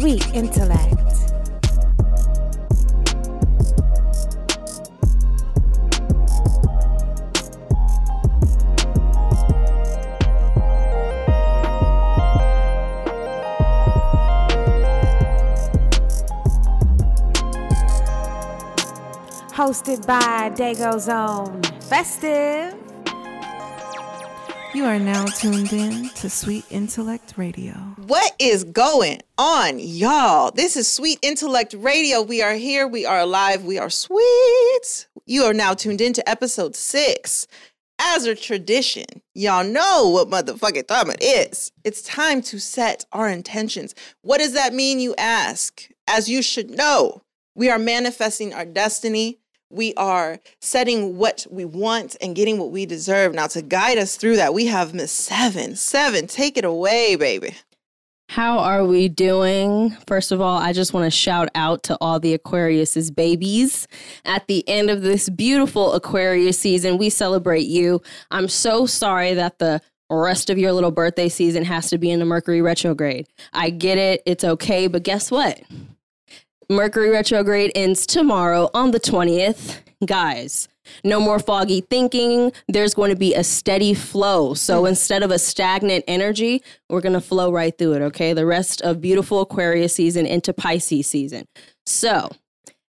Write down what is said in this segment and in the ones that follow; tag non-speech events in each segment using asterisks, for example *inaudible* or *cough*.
Sweet Intellect. Hosted by Dago's Own Festive. You are now tuned in to Sweet Intellect Radio. What is going on, y'all? This is Sweet Intellect Radio. We are here, we are alive, we are sweet. You are now tuned in to episode six. As a tradition, y'all know what motherfucking time it is. It's time to set our intentions. What does that mean, you ask? As you should know, we are manifesting our destiny we are setting what we want and getting what we deserve. Now, to guide us through that, we have Miss Seven. Seven, take it away, baby. How are we doing? First of all, I just want to shout out to all the Aquarius's babies. At the end of this beautiful Aquarius season, we celebrate you. I'm so sorry that the rest of your little birthday season has to be in the Mercury retrograde. I get it. It's okay. But guess what? Mercury retrograde ends tomorrow on the 20th. Guys, no more foggy thinking. There's going to be a steady flow. So mm. instead of a stagnant energy, we're going to flow right through it, okay? The rest of beautiful Aquarius season into Pisces season. So,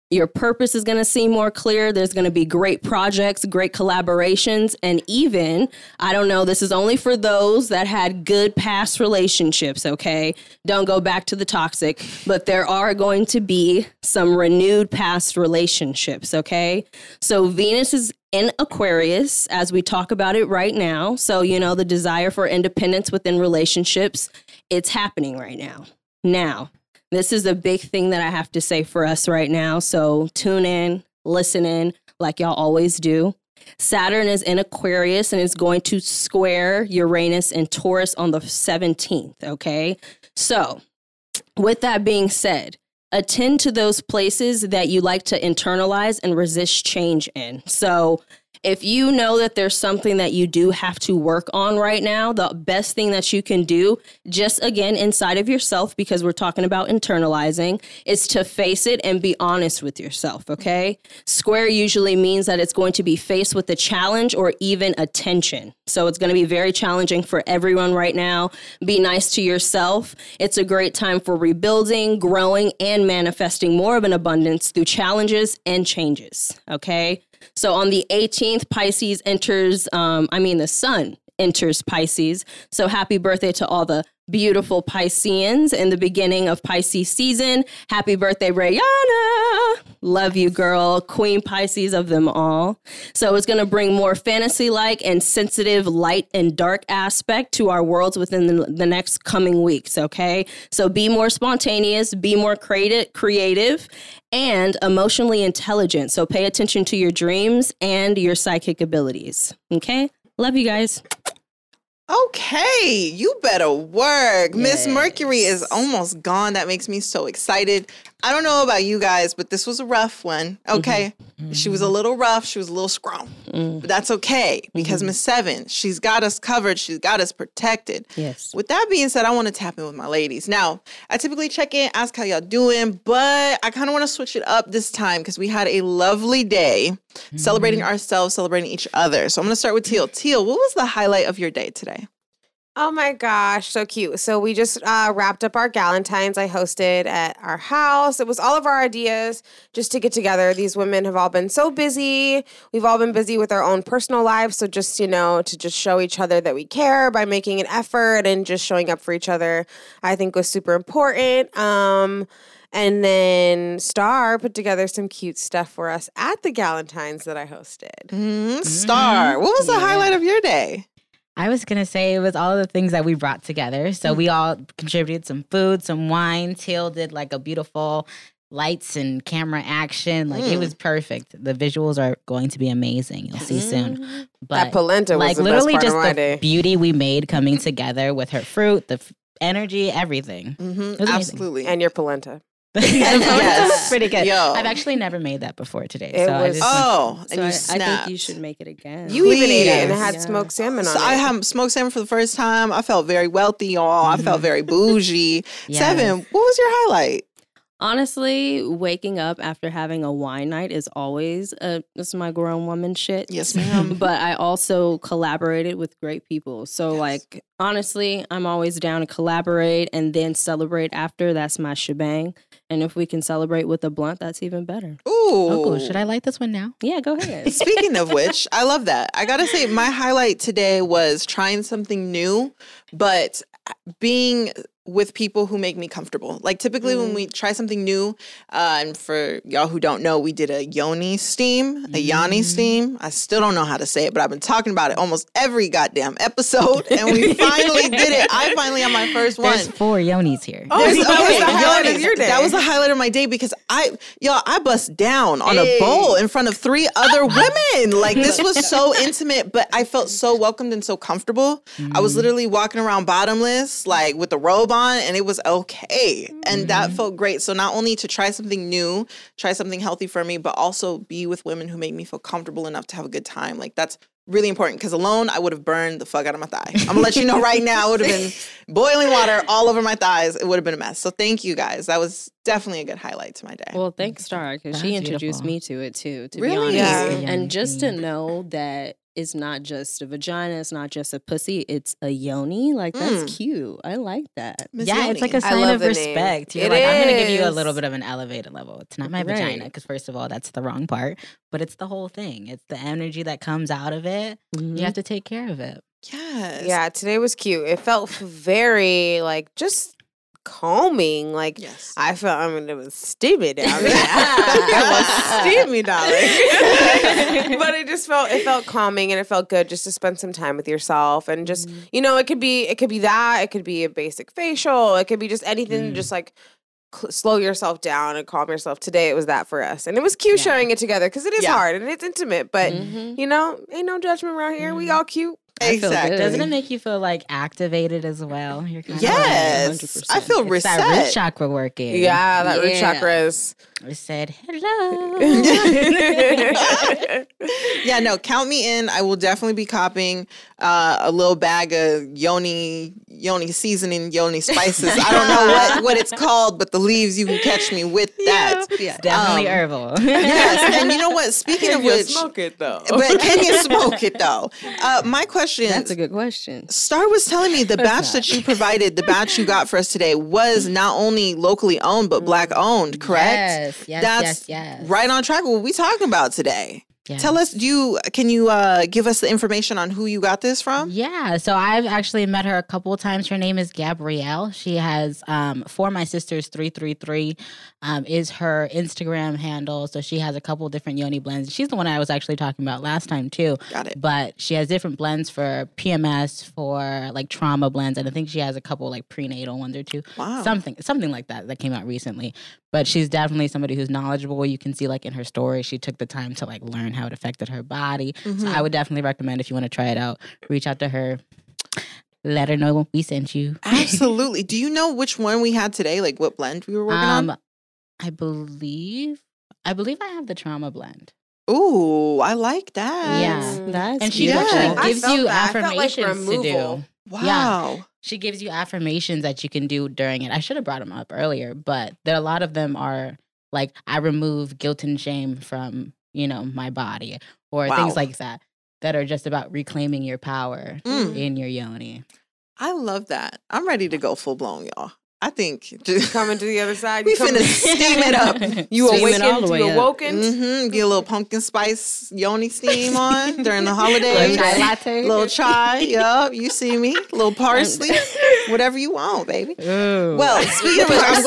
your purpose is going to seem more clear. There's going to be great projects, great collaborations, and even, I don't know, this is only for those that had good past relationships, okay? Don't go back to the toxic, but there are going to be some renewed past relationships, okay? So Venus is in Aquarius as we talk about it right now. So, you know, the desire for independence within relationships, it's happening right now. Now, this is a big thing that I have to say for us right now. So tune in, listen in, like y'all always do. Saturn is in Aquarius and is going to square Uranus and Taurus on the 17th. Okay. So, with that being said, attend to those places that you like to internalize and resist change in. So, if you know that there's something that you do have to work on right now, the best thing that you can do, just again inside of yourself, because we're talking about internalizing, is to face it and be honest with yourself, okay? Square usually means that it's going to be faced with a challenge or even a tension. So it's going to be very challenging for everyone right now. Be nice to yourself. It's a great time for rebuilding, growing, and manifesting more of an abundance through challenges and changes, okay? So on the 18th, Pisces enters, um, I mean, the sun enters Pisces. So happy birthday to all the beautiful Pisceans in the beginning of Pisces season. Happy birthday, Rayana. Love you, girl. Queen Pisces of them all. So it's going to bring more fantasy like and sensitive light and dark aspect to our worlds within the, the next coming weeks. Okay. So be more spontaneous, be more creative, creative and emotionally intelligent. So pay attention to your dreams and your psychic abilities. Okay. Love you guys. Okay, you better work. Miss yes. Mercury is almost gone. That makes me so excited. I don't know about you guys, but this was a rough one. Okay. Mm-hmm. She was a little rough. She was a little scrum, mm. but that's okay because mm-hmm. Miss Seven, she's got us covered. She's got us protected. Yes. With that being said, I want to tap in with my ladies. Now, I typically check in, ask how y'all doing, but I kind of want to switch it up this time because we had a lovely day mm-hmm. celebrating ourselves, celebrating each other. So I'm going to start with Teal. Teal, what was the highlight of your day today? Oh my gosh, so cute. So we just uh, wrapped up our Galentines I hosted at our house. It was all of our ideas just to get together. These women have all been so busy. We've all been busy with our own personal lives. So just, you know, to just show each other that we care by making an effort and just showing up for each other, I think was super important. Um, and then Star put together some cute stuff for us at the Galentines that I hosted. Mm-hmm. Star, what was the yeah. highlight of your day? I was gonna say it was all the things that we brought together. So we all contributed some food, some wine. Teal did like a beautiful lights and camera action. Like mm. it was perfect. The visuals are going to be amazing. You'll see soon. Mm-hmm. But that polenta was like literally just the day. beauty we made coming together with her fruit, the f- energy, everything. Mm-hmm. Absolutely. And your polenta. *laughs* the ponytail Yes. pretty good. Yo. I've actually never made that before today. It so I just went- Oh, and So you I, I think you should make it again. You even ate it and it had Yeah. smoked salmon on So it. I had smoked salmon for the first time. I felt very wealthy, y'all. I felt mm-hmm. very bougie. *laughs* Yes. Seven, what was your highlight? Honestly, waking up after having a wine night is always a this is my grown woman shit. Yes, ma'am. *laughs* but I also collaborated with great people. So Yes. like honestly, I'm always down to collaborate and then celebrate after. That's my shebang. And if we can celebrate with a blunt, that's even better. Oh, Ooh. Oh, should I light this one now? Yeah, go ahead. *laughs* Speaking of which, I love that. I gotta say, my highlight today was trying something new, but being with people who make me comfortable. Like typically when we mm. try something new, uh, and for y'all who don't know, we did a yoni steam, a yoni mm. steam. I still don't know how to say it, but I've been talking about it almost every goddamn episode, and we *laughs* finally did it. I finally have my first one. There's four yonis here. Oh, There's- that was okay, the highlight of Yonis, your day. That was the highlight of my day because I, y'all, I bust down on a bowl in front of three other women. Like this was *laughs* so intimate, but I felt so welcomed and so comfortable. I was mm. literally walking around bottomless, like with the robe on, and it was okay, and that mm-hmm. felt great. So not only to try something new, try something healthy for me, but also be with women who make me feel comfortable enough to have a good time. Like that's really important because alone I would have burned the fuck out of my thigh. I'm gonna let you know right now, it would have been *laughs* boiling water all over my thighs. It would have been a mess. So thank you guys. That was definitely a good highlight to my day. Well, thanks, Star, because she introduced beautiful. me to it too. To Really? be honest, Yeah. and just to mm-hmm. know that it's not just a vagina, it's not just a pussy, it's a yoni. Like that's Mm. cute. I like that. Miss yeah, it's like a sign of the name. respect. You're It like, I'm gonna give you a little bit of an elevated level. It's not my Right. vagina, because first of all, that's the wrong part. But it's the whole thing. It's the energy that comes out of it. Mhm. You have to take care of it. yes. Yeah, today was cute. It felt very like just calming. Like Yes. I felt. I mean, it was steamy *laughs* down there. it was steamy, darling. *laughs* but it just felt. It felt calming and it felt good just to spend some time with yourself and just Mm-hmm. you know it could be it could be that it could be a basic facial it could be just anything Mm. just like. cl- Slow yourself down and calm yourself. Today it was that for us, and it was cute Yeah. sharing it together because it is Yeah. hard and it's intimate. But Mhm. you know, ain't no judgment around here. We all cute. I feel exactly. good. Doesn't it make you feel like activated as well? You're kind Yes. 100%. I feel of like, it's that root chakra working. Yeah, that root Yeah. chakra is. I said hello. *laughs* *laughs* yeah, no, count me in. I will definitely be copying uh, a little bag of yoni yoni seasoning, yoni spices. I don't know what, what it's *laughs* called, but the leaves you can catch me with that. Yeah. Definitely Um, herbal. *laughs* Yes, and you know what? *laughs* Speaking of which, smoke it though. but can you smoke it though? Uh, my question. That's a good question. Star was telling me the batch that you provided, the batch you got for us today, was not only locally owned but black owned. Correct? Yes, yes, That's yes, yes. right on track with what we talking about today. Tell us, do you can you uh, give us the information on who you got this from? Yeah, so I've actually met her a couple of times. Her name is Gabrielle. She has um, for my sisters three three three um, is her Instagram handle. So she has a couple different yoni blends. She's the one I was actually talking about last time too. Got it. But she has different blends for PMS, for like trauma blends, and I think she has a couple like prenatal ones or two. Wow. Something something like that that came out recently. But she's definitely somebody who's knowledgeable. You can see like in her story, she took the time to like learn how it affected her body. So Mhm. I would definitely recommend if you want to try it out, reach out to her. Let her know we sent you. Absolutely. Do you know which one we had today? Like what blend we were working on? Um, I believe I believe I have the trauma blend. Ooh, I like that. Yeah. That's And she Yeah. actually gives you that. I like affirmations to do. Wow. She gives you affirmations that you can do during it. I should have brought them up earlier, but there a lot of them are like I remove guilt and shame from, you know, my body or Wow. things like that that are just about reclaiming your power Mm. in your yoni. I love that. I'm ready to go full blown, y'all. I think just Coming to the other side. *laughs* we you coming- finna steam it up. *laughs* You Steam it awakened. all the way You up. awoken. Mm-hmm. Get a little pumpkin spice yoni steam on *laughs* during the Little holidays. chai latte. Little chai, yup. You see me. little parsley, whatever you want, baby. Ooh. Well, speaking of which, I'm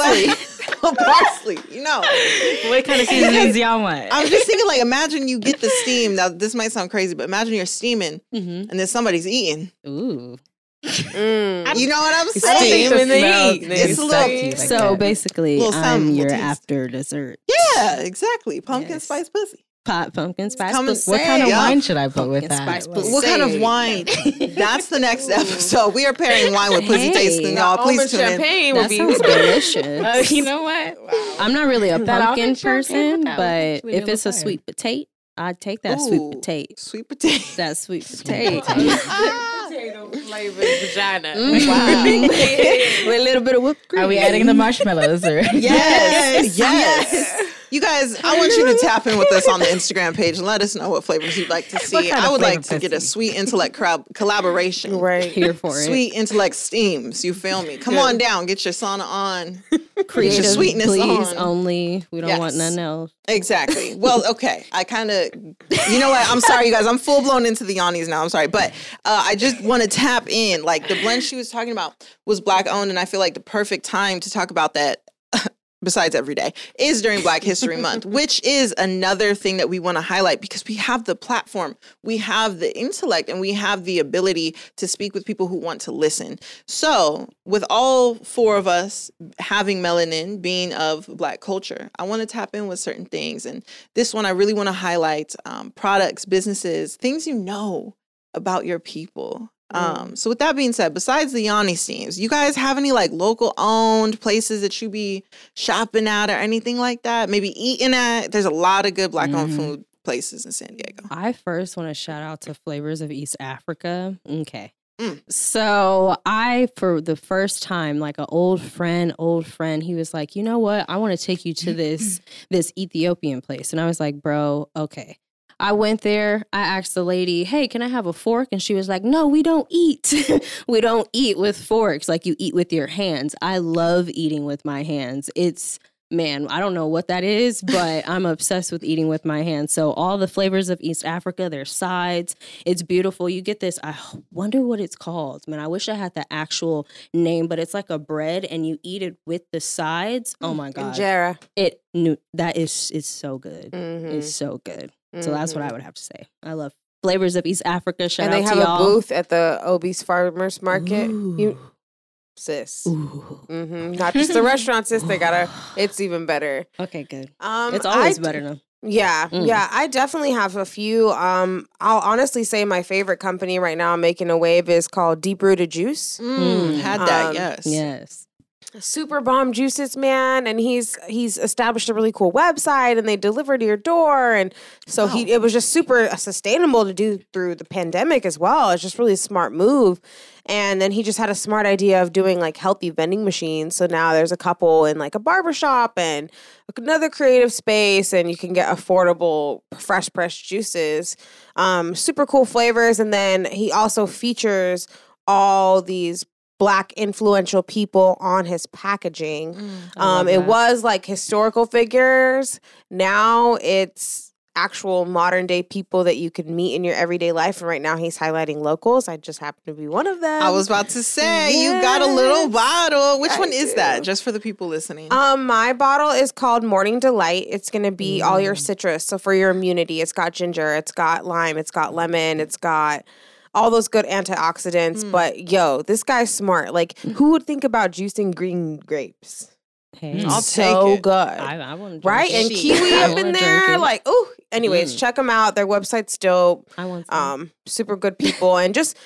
little parsley, you know. what kind of seasonings y'all want? I'm just thinking, like, imagine you get the steam. Now, this might sound crazy, but imagine you're steaming Mm-hmm. and then somebody's eating. Ooh. Mm. You know what I'm saying? Steam smell and the It's a little- heat. so basically, Little I'm your taste. after dessert. Yeah, exactly. Pumpkin Yes. spice pussy. Pot pumpkin spice. Come and pussy. what kind of Say, wine should I put with that? spice pussy. What kind of wine? That's the next episode. We are pairing wine with pussy Hey. tasting, y'all. Please tune in. champagne would That be sounds *laughs* delicious. Uh, you know what? I'm not really a That pumpkin outfit sure came person, with that one. but if it's a fire. sweet potato, I'd take that Ooh, sweet potato. Sweet potato. That sweet potato. *laughs* Potato *laughs* flavored vagina. Mm. Wow. *laughs* *laughs* With a little bit of whipped cream. Are we adding the marshmallows or? Yes, yes. You guys, I want you to tap in with us on the Instagram page and let us know what flavors you'd like to see. I would like flavor to get a sweet intellect crab collaboration. Right. here for it. Sweet intellect steams. You feel me? Come on down. Get your sauna on. *laughs* Create creative, sweetness please on. only. We don't want Yes. none else. Exactly. *laughs* Well, okay. I kind of, you know what? I'm sorry, you guys. I'm full blown into the yonis now. I'm sorry, but uh, I just want to tap in. Like the blend she was talking about was black owned, and I feel like the perfect time to talk about that. Besides every day is during *laughs* Black History Month, which is another thing that we want to highlight because we have the platform, we have the intellect, and we have the ability to speak with people who want to listen. So, with all four of us having melanin, being of Black culture, I want to tap in with certain things. And this one, I really want to highlight um, products, businesses, things you know about your people. Um, so with that being said, besides the yoni steams, you guys have any like local owned places that you be shopping at or anything like that? Maybe eating at? There's a lot of good black owned Mhm. food places in San Diego. I first want to shout out to Flavors of East Africa. Okay. Mm. So I, for the first time, like an old friend, old friend, he was like, you know what? I want to take you to this *laughs* this Ethiopian place, and I was like, bro, okay. I went there. I asked the lady, "Hey, can I have a fork?" And she was like, "No, we don't eat. *laughs* we don't eat with forks like you eat with your hands." I love eating with my hands. It's man, I don't know what that is, *laughs* but I'm obsessed with eating with my hands. So all the flavors of East Africa, their sides, it's beautiful. You get this. I wonder what it's called. Man, I wish I had the actual name, but it's like a bread, and you eat it with the sides. Oh my god, Injera. it that is it's so good. Mhm. It's so good. So that's what. I would have to say. I love flavors of East Africa. Shout And out they have to a y'all. booth at the OB's Farmers Market. You, sis. Ooh. hmm Not just the restaurant, sis. They got a. *sighs* It's even better. Okay, good. Um, It's always I d- better now. Yeah, Mm. yeah. I definitely have a few. Um, I'll honestly say my favorite company right now making a wave is called Deep Rooted Juice. Mm, had that, Um, yes. Yes. Super bomb juices man and he's he's established a really cool website and they deliver to your door and so he it was just super sustainable to do through the pandemic as well. It's just really a smart move. And then he just had a smart idea of doing like healthy vending machines. So now there's a couple in like a barber shop and another creative space and you can get affordable fresh pressed juices. Um super cool flavors. And then he also features all these black influential people on his packaging. Um, it was like historical figures. Now it's actual modern day people that you can meet in your everyday life. And right now he's highlighting locals. I just happen to be one of them. I was about to say, you got a little bottle. Which I one is that? Just for the people listening. Um, my bottle is called Morning Delight. It's gonna be all Mm. your citrus. So for your immunity, it's got ginger, it's got lime, it's got lemon, it's got all those good antioxidants. Mm. But yo, this guy's smart. Like, who would think about juicing green grapes? Hey, I'll so take it. good. I, I want to right? And Shit. kiwi *laughs* up in there. Like, oh, Anyways, Mm. check them out. Their website's dope. I want some. Um, super good people and just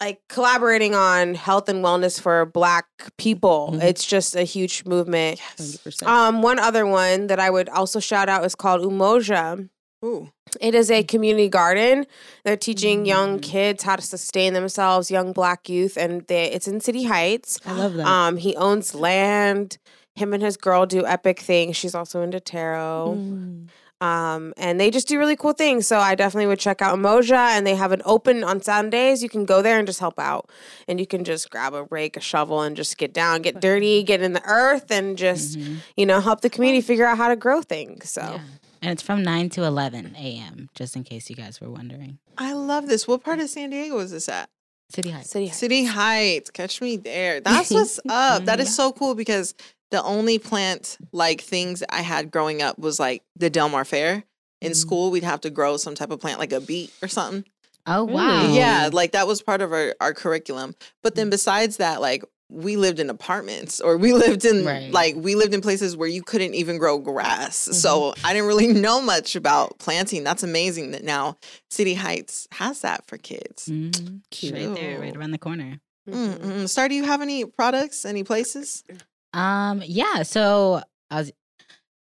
like collaborating on health and wellness for black people. Mhm. It's just a huge movement. 100%. Um, one other one that I would also shout out is called Umoja. Ooh. It is a community garden. They're teaching young Mm. kids how to sustain themselves, young black youth, and they, it's in City Heights. I love that. Um, he owns land. Him and his girl do epic things. She's also into tarot. Mm. Um, and they just do really cool things. So I definitely would check out Umoja and they have an open on Sundays. You can go there and just help out. And you can just grab a rake, a shovel, and just get down, get dirty, get in the earth, and just, Mhm. you know, help the community figure out how to grow things. So Yeah. And it's from 9 to 11 a.m., just in case you guys were wondering. I love this. What part of San Diego is this at? City Heights. City Heights. City Heights. Catch me there. That's what's *laughs* up. That is so cool because the only plant like things I had growing up was like the Del Mar Fair. In Mm. school, we'd have to grow some type of plant like a beet or something. Oh, wow. Yeah, like that was part of our, our curriculum. But then besides that, like we lived in apartments or we *laughs* lived in Right. like we lived in places where you couldn't even grow grass. So I didn't really *laughs* know much about planting. That's amazing that now City Heights has that for kids. Mhm. Cute. Right there, right around the corner. Mhm. Mm-mm. Star, do you have any products, any places? Um, yeah. So I was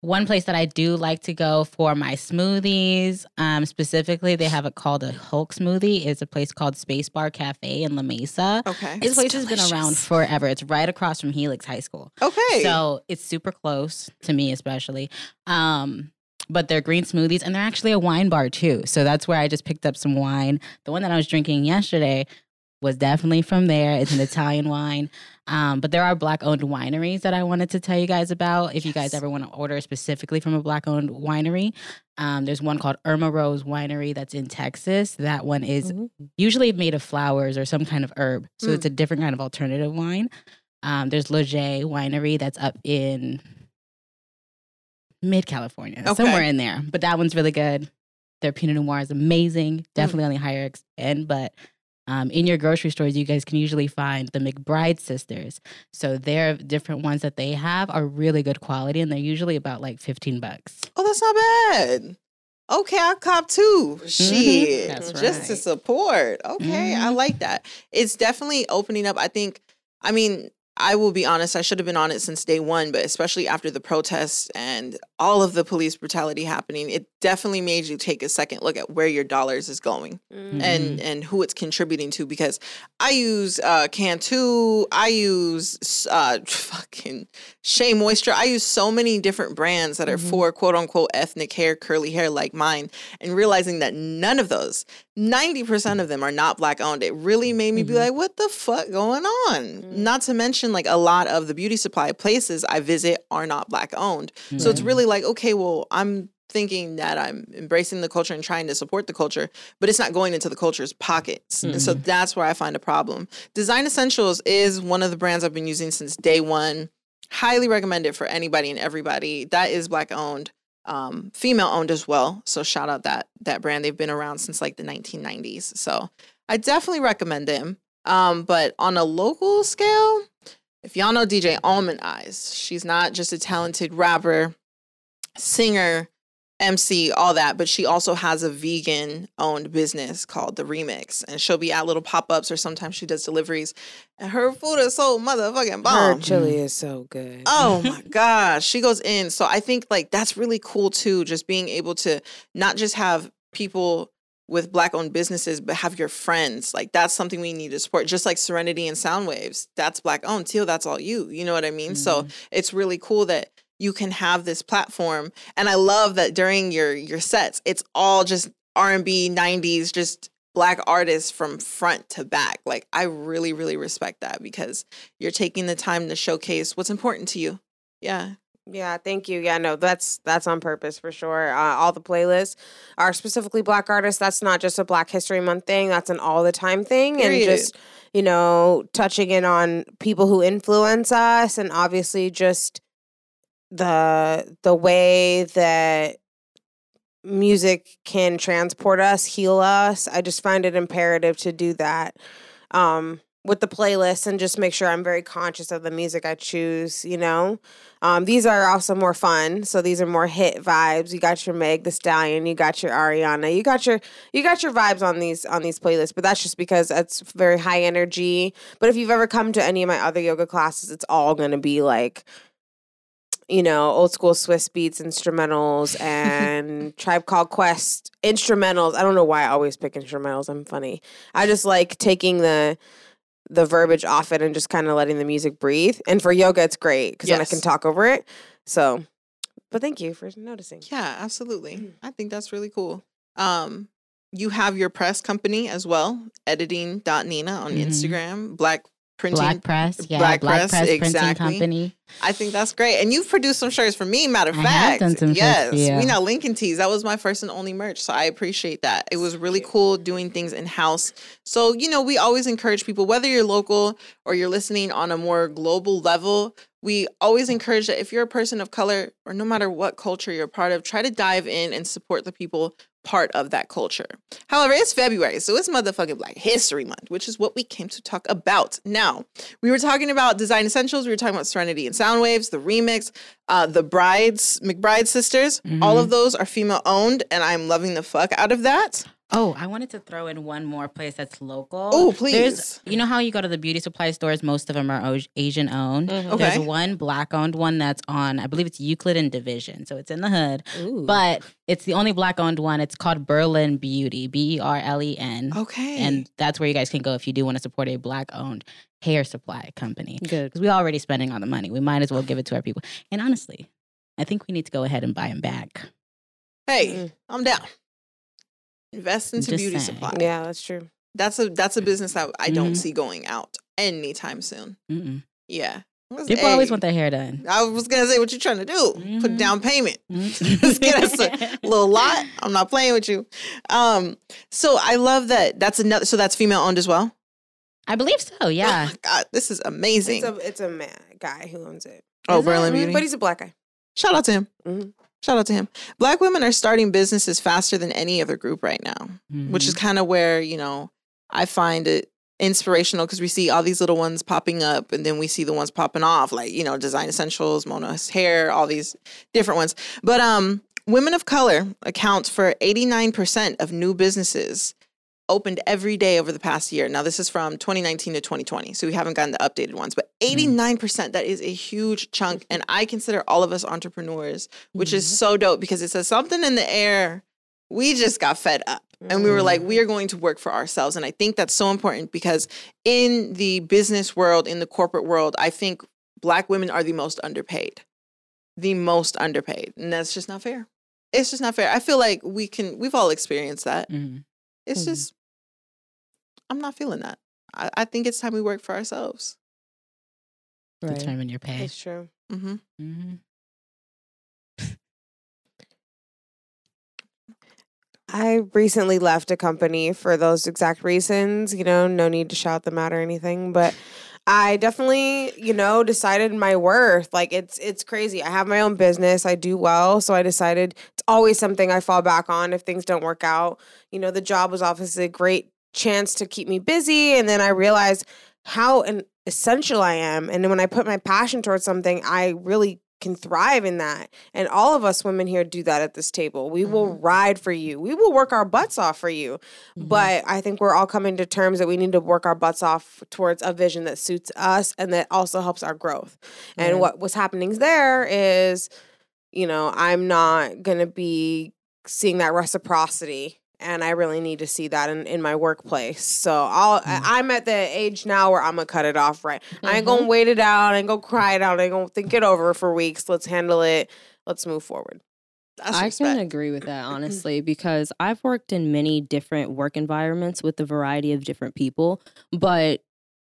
One place that I do like to go for my smoothies, um, specifically, they have it called a Hulk smoothie. It's a place called Space Bar Cafe in La Mesa. Okay. This place has been around forever. It's right across from Helix High School. Okay. So it's super close to me, especially. Um, but they're green smoothies and they're actually a wine bar too. So that's where I just picked up some wine. The one that I was drinking yesterday was definitely from there. It's an Italian wine. Um, but there are black owned wineries that I wanted to tell you guys about. If you guys ever want to order specifically from a black owned winery, um, there's one called Irma Rose Winery that's in Texas. That one is usually made of flowers or some kind of herb. So it's a different kind of alternative wine. Um, there's Leger Winery that's up in mid California, Okay. somewhere in there. But that one's really good. Their Pinot Noir is amazing. Definitely on the higher end, but um, in your grocery stores, you guys can usually find the McBride sisters. So their different ones that they have are really good quality, and they're usually about like fifteen bucks. oh, that's not bad. Okay, I'll cop two. Shit. That's Just to support. Okay, I Mhm. like that. It's definitely opening up. I think, I mean, I will be honest, I should have been on it since day one, but especially after the protests and all of the police brutality happening, it definitely made you take a second look at where your dollars is going Mm. and and who it's contributing to because I use uh Cantu, I use uh *laughs* fucking Shea Moisture. I use so many different brands that are for quote unquote ethnic hair, curly hair like mine and realizing that none of those 90% of them are not black owned. It really made me be mm-hmm. like what the fuck going on? Mm. Not to mention like a lot of the beauty supply places I visit are not black owned. So it's mm. really like okay, well, I'm thinking that I'm embracing the culture and trying to support the culture, but it's not going into the culture's pockets. And so mm-hmm. that's where I find a problem. Design Essentials is one of the brands I've been using since day one. Highly recommend it for anybody and everybody. That is black owned, um, female owned as well. So shout out that that brand. They've been around since like the 1990s. So I definitely recommend them. Um, but on a local scale, if y'all know DJ Almond Eyes, she's not just a talented rapper, singer, MC, all that, but she also has a vegan owned business called The Remix. And she'll be at little pop ups or sometimes she does deliveries. And her food is so motherfucking bomb. Her chili is so good. Oh *laughs* my gosh, she goes in. So I think like that's really cool too, just being able to not just have people with black owned businesses, but have your friends. Like that's something we need to support. Just like Serenity and Sound Waves, that's black owned. Teal, that's all you. You know what I mean? So mm-hmm. it's really cool that you can have this platform. And I love that during your your sets, it's all just R and B, '90s, just black artists from front to back. Like I really, really respect that because you're taking the time to showcase what's important to you. Yeah. Yeah, thank you. Yeah, no, that's that's on purpose for sure. Uh, all the playlists are specifically Black artists. That's not just a Black History Month thing. That's an all the time thing, Period. and just you know touching in on people who influence us, and obviously just the the way that music can transport us, heal us. I just find it imperative to do that. Um, with the playlist and just make sure I'm very conscious of the music I choose, you know. Um, these are also more fun. So these are more hit vibes. You got your Meg the Stallion, you got your Ariana, you got your you got your vibes on these on these playlists, but that's just because it's very high energy. But if you've ever come to any of my other yoga classes, it's all gonna be like you know, old school Swizz Beatz instrumentals *laughs* and Tribe Called Quest instrumentals. I don't know why I always pick instrumentals. I'm funny. I just like taking the the verbiage off it and just kind of letting the music breathe. And for yoga, it's great because then I can talk over it. So, but thank you for noticing. Yeah, absolutely. I think that's really cool. Um, you have your press company as well, editing.nina on Mhm. Instagram, black printing. Black Press, yeah, Black Black, Press, Press, Printing exactly. Company. I think that's great. And you've produced some shirts for me, matter of I fact. done some shirts yes. We know Lincoln Tees. That was my first and only merch. So I appreciate that. It was really cool doing things in house. So, you know, we always encourage people, whether you're local or you're listening on a more global level, we always encourage that if you're a person of color or no matter what culture you're part of, try to dive in and support the people part of that culture. However, it's February, so it's motherfucking Black History Month, which is what we came to talk about. Now, we were talking about design essentials, we were talking about Serenity and Soundwaves, the remix, uh, the Brides, McBride sisters. All of those are female owned, and I'm loving the fuck out of that. Oh, I wanted to throw in one more place that's local. Oh, There's, please. you know how you go to the beauty supply stores? Most of them are Oj- Asian owned. Mm-hmm. Okay. There's one black owned one that's on, I believe it's Euclid and Division. So it's in the hood, Ooh. but it's the only black owned one. It's called Berlen Beauty, B E R L E N. Okay. And that's where you guys can go if you do want to support a black owned hair supply company. Good. Because we're already spending all the money. We might as well give it to our people. And honestly, I think we need to go ahead and buy them back. hey, mm. I'm down. Invest into Just beauty saying. supply. Yeah, that's true. That's a that's a business that I don't Mhm. see going out anytime soon. Mm-mm. Yeah. People always Hey, want their hair done. I was gonna say what you trying to do. Put Mhm. down payment. *laughs* Just get us a *laughs* little lot. I'm not playing with you. Um, so I love that. That's another. So that's female owned as well. I believe so. Yeah. Oh my God, this is amazing. It's a it's a man guy who owns it. oh, Is it? Berlen Mhm, Beauty. But he's a black guy. Shout out to him. Mhm. Shout out to him. Black women are starting businesses faster than any other group right now, which is Mhm. kind of where you know I find it inspirational because we see all these little ones popping up, and then we see the ones popping off, like you know, Design Essentials, Mona's Hair, all these different ones. But um, women of color account for eighty nine percent of new businesses opened every day over the past year. Now this is from 2019 to 2020, so we haven't gotten the updated ones, but mm-hmm. 89% that is a huge chunk and I consider all of us entrepreneurs, which is mm-hmm. so dope because it says something in the air. We just got fed up and we were like mm-hmm. we are going to work for ourselves and I think that's so important because in the business world, in the corporate world, I think black women are the most underpaid. The most underpaid. And that's just not fair. It's just not fair. I feel like we can we've all experienced that. Mhm. It's Mhm. just, I'm not feeling that. I, I think it's time we work for ourselves. Right. Determine your pay. That's true. hmm hmm I recently left a company for those exact reasons. You know, no need to shout them out or anything, but I definitely, you know, decided my worth. Like it's it's crazy. I have my own business. I do well, so I decided it's always something I fall back on if things don't work out. You know, the job was obviously a great chance to keep me busy, and then I realized how an essential I am. And when I put my passion towards something, I really can thrive in that. And all of us women here do that at this table. We will mm-hmm. ride for you. We will work our butts off for you. Mm-hmm. But I think we're all coming to terms that we need to work our butts off towards a vision that suits us and that also helps our growth. And what what's happening there is, you know, I'm not going to be seeing that reciprocity and I really need to see that in, in my workplace. So I'll I, mm. I'm at the age now where I'm gonna cut it off right. I ain't gonna mm-hmm. wait it out. I ain't gonna cry it out. I ain't gonna think it over for weeks. Let's handle it. Let's move forward. That's I respect. can agree with that *clears throat* honestly because I've worked in many different work environments with a variety of different people, but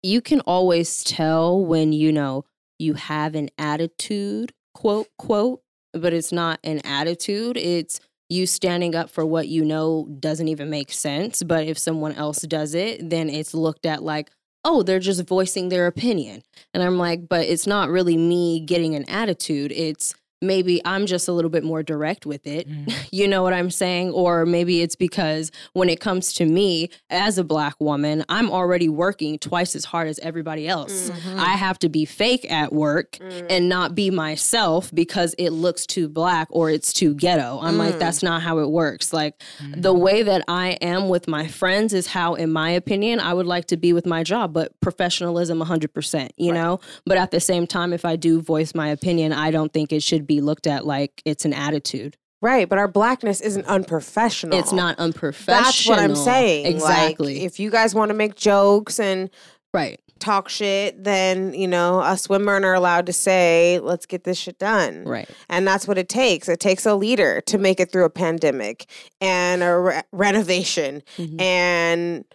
you can always tell when you know you have an attitude, quote quote, but it's not an attitude. It's you standing up for what you know doesn't even make sense, but if someone else does it, then it's looked at like oh, they're just voicing their opinion. And I'm like, but it's not really me getting an attitude. It's maybe I'm just a little bit more direct with it. Mm. *laughs* You know what I'm saying? Or maybe it's because when it comes to me as a black woman, I'm already working twice as hard as everybody else. Mm-hmm. I have to be fake at work mm. and not be myself because it looks too black or it's too ghetto. I'm like, mm. that's not how it works. Like, the way that I am with my friends is how, in my opinion, I would like to be with my job, but professionalism 100%, you know? But at the same time, if I do voice my opinion, I don't think it should be looked at like it's an attitude. Right, but our blackness isn't unprofessional. It's not unprofessional. That's what I'm saying. Like, Exactly. if you guys want to make jokes and right. talk shit, then you know us women are allowed to say, "Let's get this shit done." Right. And that's what it takes. It takes a leader to make it through a pandemic and a re- renovation Mhm. and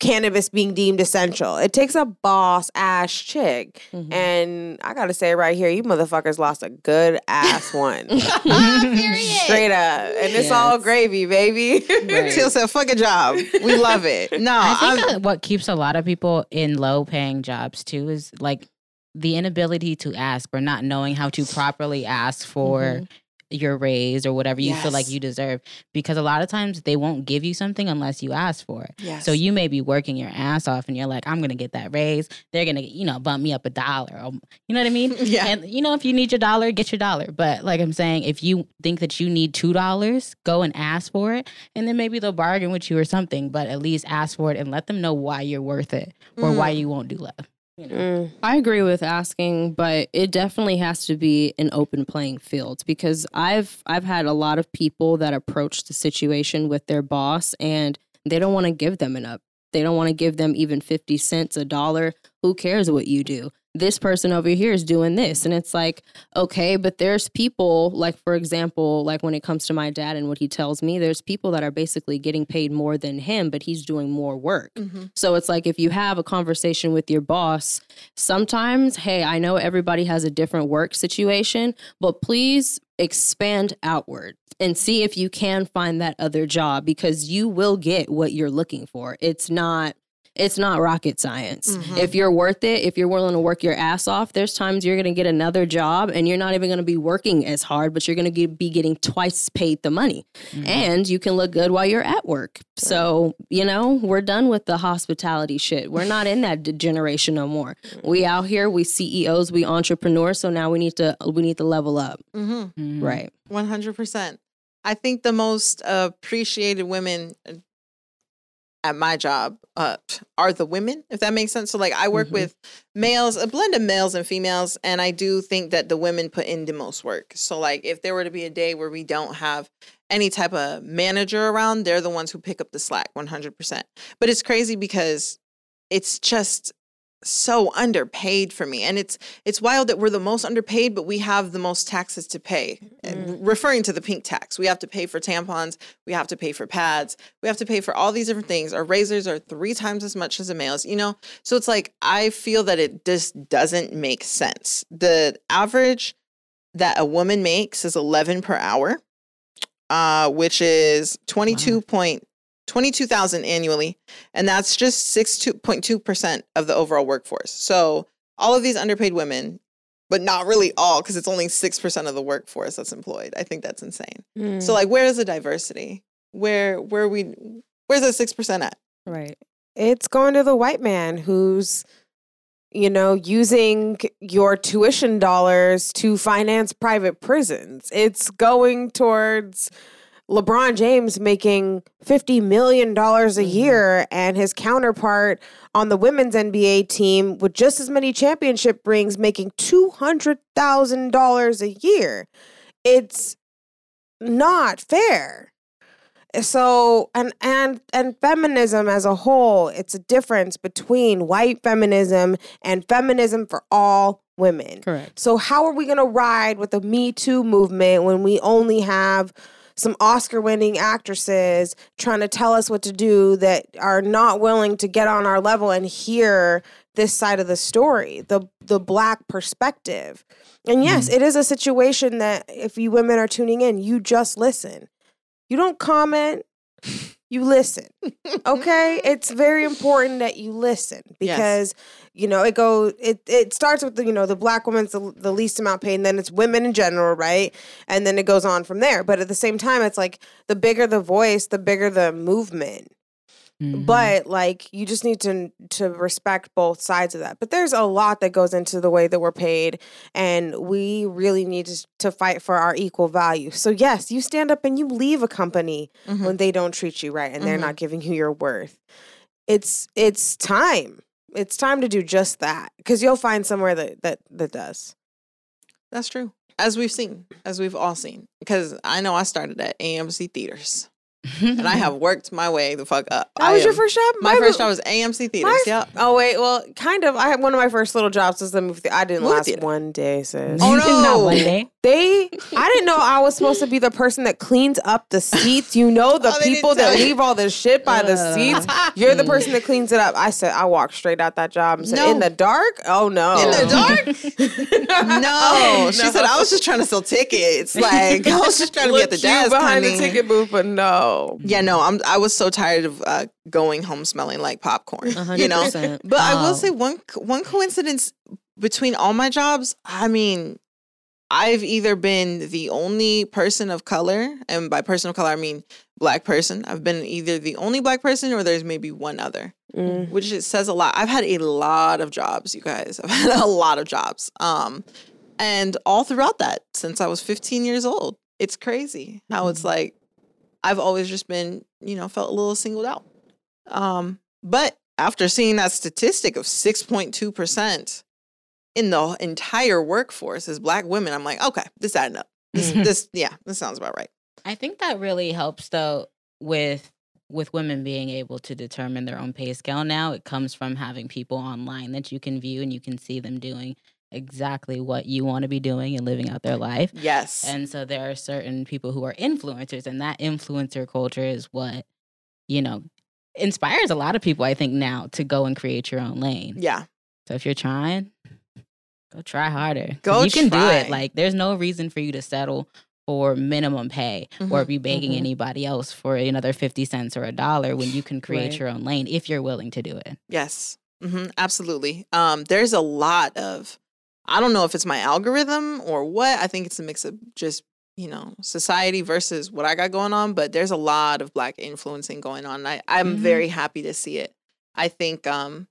cannabis being deemed essential. It takes a boss ass chick. Mhm. And I gotta say right here, you motherfuckers lost a good ass *laughs* one. *laughs* Straight up. And it's all gravy, baby. *laughs* Right. Teal said, "Fuck a job. We love it." No, I I'm, think what keeps a lot of people in low paying jobs too is like the inability to ask or not knowing how to properly ask for Mhm. Your raise or whatever you feel like you deserve because a lot of times they won't give you something unless you ask for it. Yes. So you may be working your ass off and you're like, I'm gonna get that raise. They're gonna, you know, bump me up a dollar. Or, you know what I mean? *laughs* Yeah. And you know, if you need your dollar, get your dollar. But like I'm saying, if you think that you need two dollars, go and ask for it. And then maybe they'll bargain with you or something. But at least ask for it and let them know why you're worth it or why mm. you won't do less. You know? Mm. I agree with asking, but it definitely has to be an open playing field because I've I've had a lot of people that approach the situation with their boss and they don't want to give them an up. They don't want to give them even 50 cents, a dollar. Who cares what you do? This person over here is doing this. And it's like, okay, but there's people, like, for example, like when it comes to my dad and what he tells me, there's people that are basically getting paid more than him, but he's doing more work. Mhm. So it's like if you have a conversation with your boss, sometimes, hey, I know everybody has a different work situation, but please expand outward and see if you can find that other job because you will get what you're looking for. It's not it's not rocket science. Mhm. If you're worth it, if you're willing to work your ass off, there's times you're going to get another job and you're not even going to be working as hard, but you're going to be getting twice paid the money. And you can look good while you're at work. So, you know, we're done with the hospitality shit. We're not in that d- generation no more. We out here, we CEOs, we entrepreneurs, so now we need to we need to level up. Mhm. Mhm. Right. One hundred percent. I think the most appreciated women uh, at my job uh, are the women, if that makes sense. So, like, I work Mhm. with males, a blend of males and females, and I do think that the women put in the most work. So, like, if there were to be a day where we don't have any type of manager around, they're the ones who pick up the slack, one hundred percent. But it's crazy because it's just so underpaid for me. And it's it's wild that we're the most underpaid but we have the most taxes to pay. And referring to the pink tax we have to pay for tampons we have to pay for pads we have to pay for all these different things. Our razors are three times as much as a males you know? So it's like i feel that it just doesn't make sense. The average that a woman makes is 11 per hour uh which is 22 point 22,000 annually and that's just 6.2% of the overall workforce. So all of these underpaid women, but not really all because it's only 6% of the workforce that's employed. I think that's insane. Mm. So like where is the diversity? Where where we where's the 6% at? Right. it's going to the white man who's you know using your tuition dollars to finance private prisons it's going towards LeBron James making 50 million dollars a mm-hmm. year and his counterpart on the women's NBA team with just as many championship rings making $200,000 a year. It's not fair. So and and and feminism as a whole it's a difference between white feminism and feminism for all women. Correct. so how are we going to ride with the me too movement when we only have some oscar winning actresses trying to tell us what to do that are not willing to get on our level and hear this side of the story the the black perspective. And mm-hmm. yes it is a situation that if you women are tuning in you just listen. You don't comment, you listen. *laughs* Okay? It's very important that you listen Yes. because you know, it goes it it starts with the, you know, the black woman's the, the least amount paid and then it's women in general, right? And then it goes on from there. But at the same time, it's like the bigger the voice, the bigger the movement Mhm. but like you just need to to respect both sides of that but there's a lot that goes into the way that we're paid and we really need to, to fight for our equal value so yes you stand up and you leave a company Mhm. when they don't treat you right and they're Mhm. not giving you your worth it's it's time it's time to do just that because you'll find somewhere that that that does That's true. As we've seen, as we've all seen, because I know I started at AMC Theaters and I have worked my way the fuck up. that I was your first job My Mine first job was AMC Theaters. my- Yep. Oh wait, well, kind of. I had one of my first little jobs was the movie. thea- I didn't Movie last theater. one day, sis. Oh, Not one day. They, I didn't know I was supposed to be the person that cleans up the seats. You know, the *laughs* Oh, people that you. leave all the shit by the Uh. seats. *laughs* You're the person that cleans it up. I said, I walked straight out that job and said, No. in the dark? Oh, no. In the dark? *laughs* No. Oh, She said I was just trying to sell tickets. Like I was just trying to get the Looked desk behind honey. the ticket booth, but no. Yeah, no, I'm. I was so tired of uh, going home smelling like popcorn. A You know, hundred percent. but I will say one one coincidence between all my jobs. I mean, I've either been the only person of color, and by person of color I mean black person. I've been either the only black person or there's maybe one other, Mm. which it says a lot. I've had a lot of jobs, you guys. I've *laughs* had a lot of jobs. Um, and all throughout that, since I was 15 years old, it's crazy how it's like I've always just been, you know, felt a little singled out. Um, but after seeing that statistic of 6.2% in the entire workforce as black women, I'm like, okay, this adding up. This, this, yeah, this sounds about right. I think that really helps though with with women being able to determine their own pay scale now. It comes from having people online that you can view and you can see them doing exactly what you want to be doing and living out their life. Yes. And so there are certain people who are influencers, and that influencer culture is what, you know, inspires a lot of people, I think, now to go and create your own lane. yeah. So if you're trying, go try harder. Go You can do it. Like there's no reason for you to settle for minimum pay or Mhm, be begging mhm. anybody else for another 50 cents or a dollar when you can create Right. your own lane if you're willing to do it. Yes, hmm absolutely. Um, there's a lot of, I don't know if it's my algorithm or what. I think it's a mix of just, you know, society versus what I got going on, but there's a lot of black influencing going on. I, I'm Mhm. very happy to see it. I think um,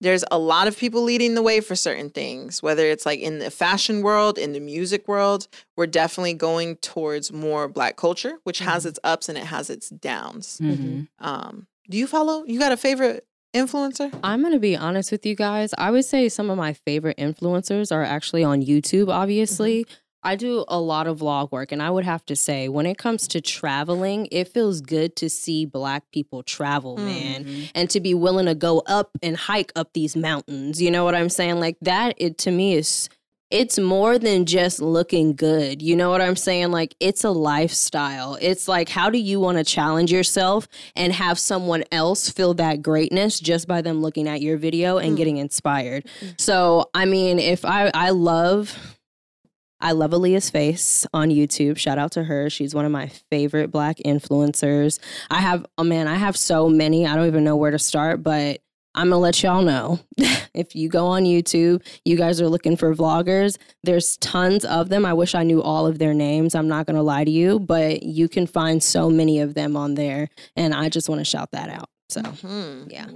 there's a lot of people leading the way for certain things, whether it's like in the fashion world, in the music world. We're definitely going towards more black culture, which has its ups and it has its downs. Mm-hmm. Um, do you follow? You got a favorite influencer? I'm going to be honest with you guys. I would say some of my favorite influencers are actually on YouTube, obviously. I do a lot of vlog work, and I would have to say, when it comes to traveling, it feels good to see Black people travel, man, Mhm. and to be willing to go up and hike up these mountains. You know what I'm saying? Like that, it to me is. It's more than just looking good. You know what I'm saying? Like, it's a lifestyle. It's like, how do you want to challenge yourself and have someone else feel that greatness just by them looking at your video and Mm. getting inspired. So, I mean, if I I love I love Aaliyah's face on YouTube. Shout out to her. She's one of my favorite black influencers. I have oh man, I have so many. I don't even know where to start, but I'm gonna let y'all know. *laughs* if you go on YouTube, you guys are looking for vloggers. There's tons of them. I wish I knew all of their names. I'm not gonna lie to you, but you can find so many of them on there. And I just want to shout that out. So Mhm. yeah.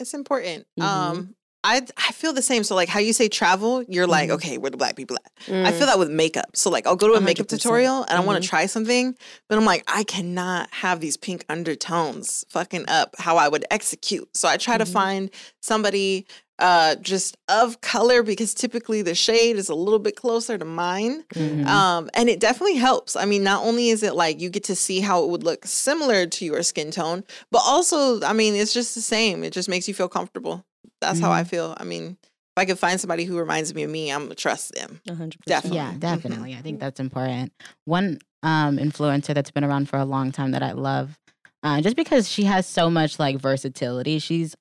It's important. Mhm. Um, I I feel the same. So like how you say travel, you're like, Mhm. okay, where the black people at? Mm. I feel that with makeup. So like I'll go to a makeup 100%. tutorial and I want to try something, but I'm like, I cannot have these pink undertones fucking up how I would execute. So I try to Mhm. find somebody uh just of color because typically the shade is a little bit closer to mine. Mhm. Um, and it definitely helps. I mean, not only is it like you get to see how it would look similar to your skin tone, but also, I mean, it's just the same. It just makes you feel comfortable. That's how I feel. I mean, if I could find somebody who reminds me of me, I'm gonna trust them. 100%. Definitely. Yeah, Mhm. definitely. I think that's important. One um, influencer that's been around for a long time that I love, uh, just because she has so much like versatility. She's,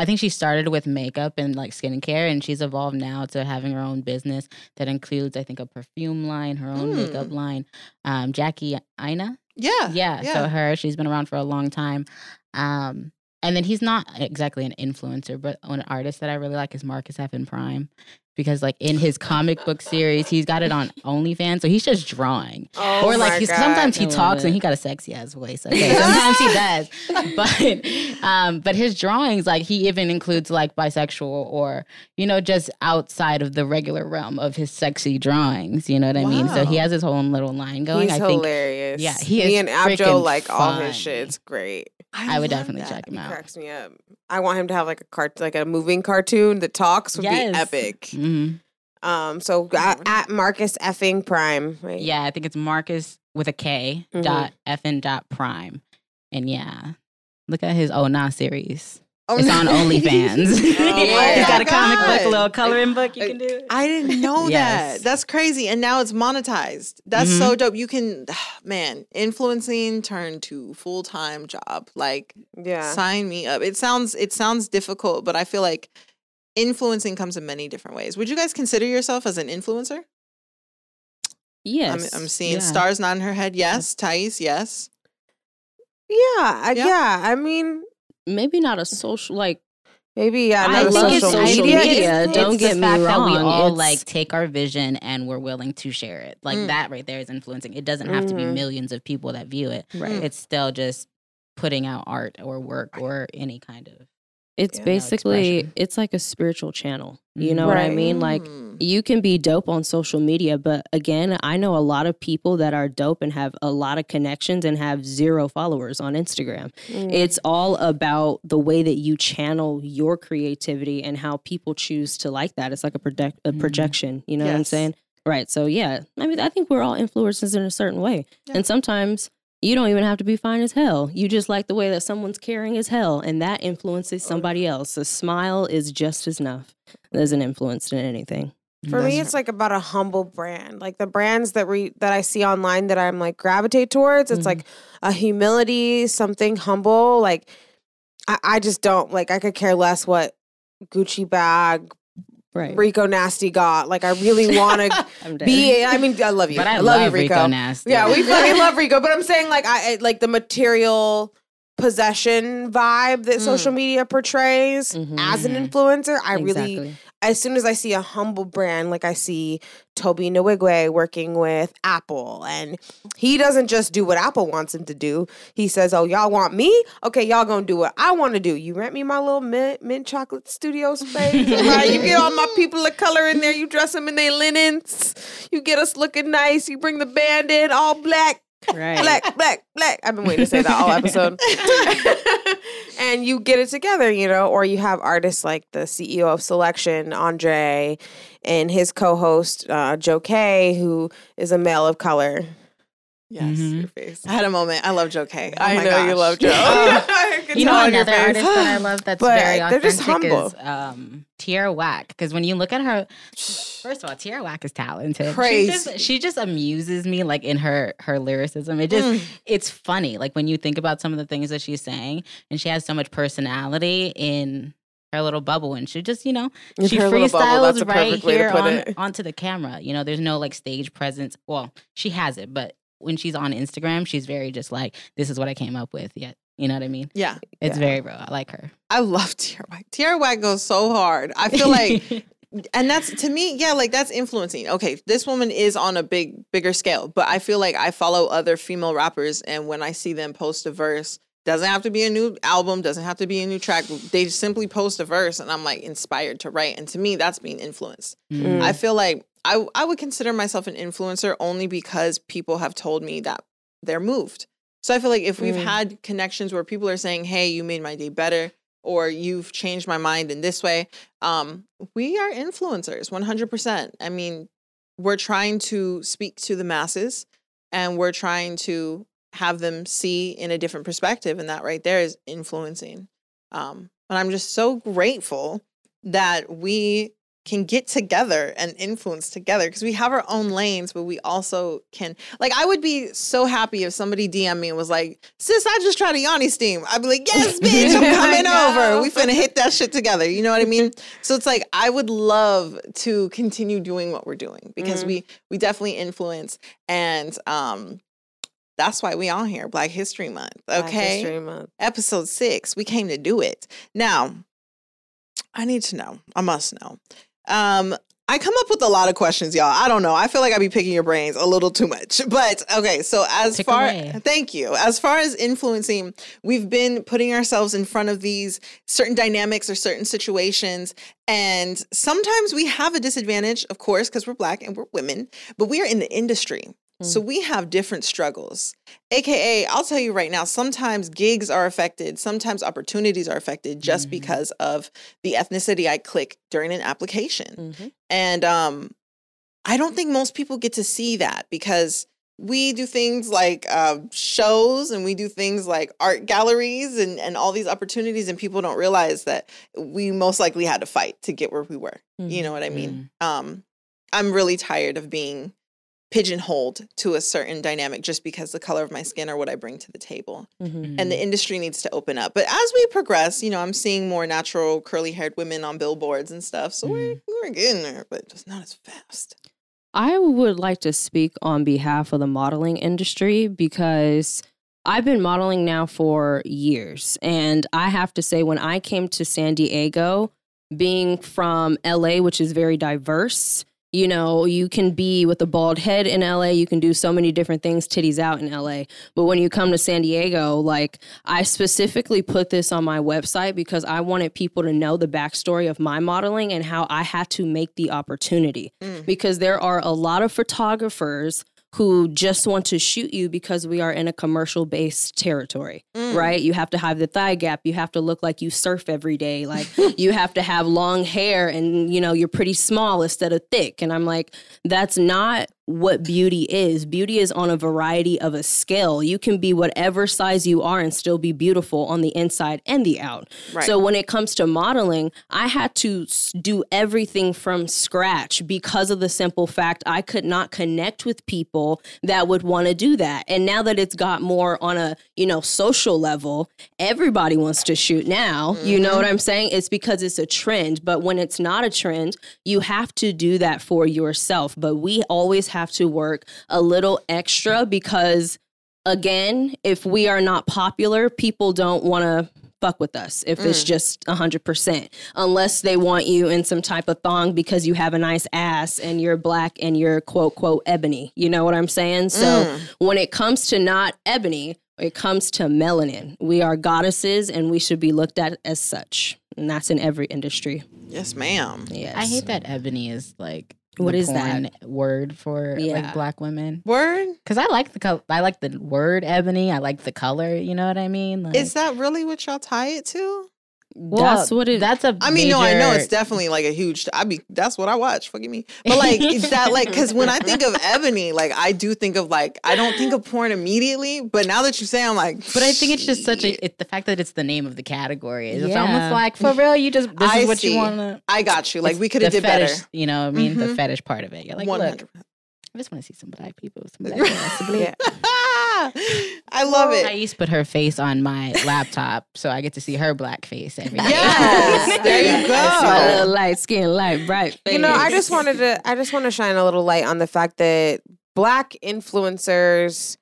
I think she started with makeup and like skincare, and she's evolved now to having her own business that includes, I think, a perfume line, her own makeup line. Um, Jackie Aina, Yeah. yeah, yeah. so her, she's been around for a long time. Um, and then he's not exactly an influencer, but an artist that I really like is Marcus Evan Prime. Because like in his comic book series, he's got it on *laughs* OnlyFans, so he's just drawing. Oh or like he's God. sometimes he talks and he got a sexy ass voice. Okay, sometimes he does, *laughs* but um, but his drawings like he even includes like bisexual or you know just outside of the regular realm of his sexy drawings. You know what I mean? So he has his own little line going. He's I think hilarious. yeah, he is. Me and Abjo like all his shit. It's great. I would definitely that. check him He out. cracks me up. I want him to have like a cart, like a moving cartoon that talks would Yes. be epic. Mhm. Um, so at, at Marcus effing Prime, right? Yeah, I think it's Marcus with a K Mhm. dot effing dot prime, and yeah, look at his Oh Nah series. Oh, It's on. OnlyFans. *laughs* Oh *laughs* my He's got a comic book, a little coloring book you can do. I didn't know *laughs* Yes. that. That's crazy. And now it's monetized. That's Mhm. so dope. You can, *sighs* man, influencing turned to full time job. Like, Yeah. sign me up. It sounds it sounds difficult, but I feel like influencing comes in many different ways. Would you guys consider yourself as an influencer? Yes. I'm, I'm seeing Yeah. stars nodding her head. Yes, Thais. Yes. Yeah. I, Yeah. yeah. I mean, Maybe not a social, like, Maybe yeah. I no, think it's social social media. media. is- Don't it's get the me fact that we all it's- like take our vision and we're willing to share it. Like Mm. that right there is influencing. It doesn't have to be Mhm. millions of people that view it. Right. It's still just putting out art or work or any kind of. It's Yeah. basically expression. it's like a spiritual channel. You know what I mean? Like you can be dope on social media, but again, I know a lot of people that are dope and have a lot of connections and have zero followers on Instagram. Mm. It's all about the way that you channel your creativity and how people choose to like that. It's like a, project, a Mhm. projection. You know what I'm saying? Right. So yeah, I mean, I think we're all influencers in a certain way, Yeah. and sometimes. You don't even have to be fine as hell. You just like the way that someone's caring as hell, and that influences somebody else. A smile is just as enough as an influence in anything. For me, it's like about a humble brand. Like the brands that we that I see online that I'm like gravitate towards. It's Mhm. like a humility, something humble. Like I, I just don't like. I could care less what Gucci bag Right. Rico Nasty got. Like I really want to *laughs* be. I mean, I love you. But I, love, love you, Rico. Rico Nasty. Yeah, we *laughs* fucking love Rico, but I'm saying like I I- like the material possession vibe that Mm. social media portrays Mhm. as an Mhm. influencer. I really Exactly. As soon as I see a humble brand, like I see Tobe Nwigwe working with Apple, and he doesn't just do what Apple wants him to do. He says, "Oh, y'all want me? Okay, y'all gonna do what I want to do. You rent me my little mint, mint chocolate studio space. *laughs* right? You get all my people of color in there. You dress them in their linens. You get us looking nice. You bring the band in all black." Right. black, black, black. I've been waiting to say that all episode. *laughs* *laughs* and you get it together, you know, or you have artists like the CEO of Soulection, Andre, and his co-host uh, Joe Kay, who is a male of color. Yes. Mhm. Your face. I had a moment. I love Joe Kay. Oh I my know you love *laughs* Joe. *laughs* I You know another artist that I *sighs* love that's But very they're just authentic humble. is um, Tierra Whack. Because when you look at her, first of all, Tierra Whack is talented. Crazy. She just, she just amuses me like in her her lyricism. It just Mm. it's funny. Like when you think about some of the things that she's saying, and she has so much personality in her little bubble, and she just you know In she her little bubble, freestyles right perfect way to here on onto the camera. You know, there's no like stage presence. Well, she has it, but when she's on Instagram, she's very just like, this is what I came up with. Yet, you know what I mean? Yeah. It's Yeah. very real. I like her. I love Tierra Whack. Tierra Whack goes so hard. I feel like *laughs* and that's to me, yeah, like that's influencing. Okay, this woman is on a big, bigger scale, but I feel like I follow other female rappers, and when I see them post a verse, doesn't have to be a new album, doesn't have to be a new track. They simply post a verse, and I'm like inspired to write. And to me, that's being influenced. Mm. I feel like I I would consider myself an influencer only because people have told me that they're moved. So I feel like if we've Mm. had connections where people are saying, "Hey, you made my day better," or "You've changed my mind in this way," um, we are influencers, one hundred percent. I mean, we're trying to speak to the masses, and we're trying to have them see in a different perspective, and that right there is influencing. Um, and I'm just so grateful that we can get together and influence together because we have our own lanes, but we also can. Like, I would be so happy if somebody DM me and was like, "Sis, I just tried a yoni steam." I'd be like, "Yes, *laughs* bitch, I'm coming over. We finna hit that shit together." You know what I mean? *laughs* so it's like I would love to continue doing what we're doing because Mhm. we we definitely influence and um. That's why we on here, Black History Month. Black Okay History Month. episode six. We came to do it. Now, I need to know. I must know. Um, I come up with a lot of questions, y'all. I don't know. I feel like I be picking your brains a little too much. *laughs* But okay, so as Pick far away. thank you. As far as influencing, we've been putting ourselves in front of these certain dynamics or certain situations. And sometimes we have a disadvantage, of course, because we're black and we're women, but we are in the industry. So we have different struggles. AKA, I'll tell you right now, sometimes gigs are affected, sometimes opportunities are affected just Mhm. because of the ethnicity I click during an application. Mhm. And um, I don't think most people get to see that because we do things like uh, shows and we do things like art galleries and, and all these opportunities, and people don't realize that we most likely had to fight to get where we were. You know what I mean? Um, I'm really tired of being pigeonholed to a certain dynamic just because the color of my skin or what I bring to the table Mhm. and the industry needs to open up. But as we progress, you know, I'm seeing more natural curly haired women on billboards and stuff. So we're, we're getting there, but just not as fast. I would like to speak on behalf of the modeling industry because I've been modeling now for years. And I have to say, when I came to San Diego, being from LA, which is very diverse, you know, you can be with a bald head in LA, you can do so many different things, titties out in LA. But when you come to San Diego, like I specifically put this on my website because I wanted people to know the backstory of my modeling and how I had to make the opportunity. Mm. Because there are a lot of photographers who just want to shoot you because we are in a commercial based territory, mm. right? You have to have the thigh gap. You have to look like you surf every day. Like *laughs* you have to have long hair and, you know, you're pretty small instead of thick. And I'm like, that's not what beauty is. Beauty is on a variety of a scale. You can be whatever size you are and still be beautiful on the inside and the out. Right. So when it comes to modeling, I had to do everything from scratch because of the simple fact I could not connect with people that would want to do that. And now that it's got more on a, you know, social level, everybody wants to shoot now. You know what mm-hmm. I'm saying? It's because it's a trend, but when it's not a trend, you have to do that for yourself. But we always have to work a little extra because again, if we are not popular, people don't want to fuck with us if it's mm. just 100%. Unless they want you in some type of thong because you have a nice ass and you're black and you're quote, quote, ebony. You know what I'm saying? So mm. when it comes to not ebony, it comes to melanin. We are goddesses and we should be looked at as such. And that's in every industry. Yes, ma'am. Yes. I hate that ebony is like What is that? word for Yeah. like black women. Word? Because I like the color. I like the word ebony. I like the color. You know what I mean? Like, Is that really what y'all tie it to? That's what it That's a. I mean, no, I know it's definitely like a huge. I mean, that's what I watch. Forgive me, but like, is that like? Because when I think of ebony, like I do think of like I don't think of porn immediately. But now that you say, I'm like, But I think it's just such a it, the fact that it's the name of the category. It's Yeah. almost like for real. You just this I is what see. you want to. I got you. Like we could have did fetish, better. You know, what I mean, the Mhm. fetish part of it. You're like, One look. I just want to see some black people. Some black *laughs* people. Yeah. *laughs* I love I it. used to put her face on my laptop, so I get to see her black face every day. Yes, *laughs* there you my go. little light skin, light, bright. You know, I just wanted to I just want to shine a little light on the fact that black influencers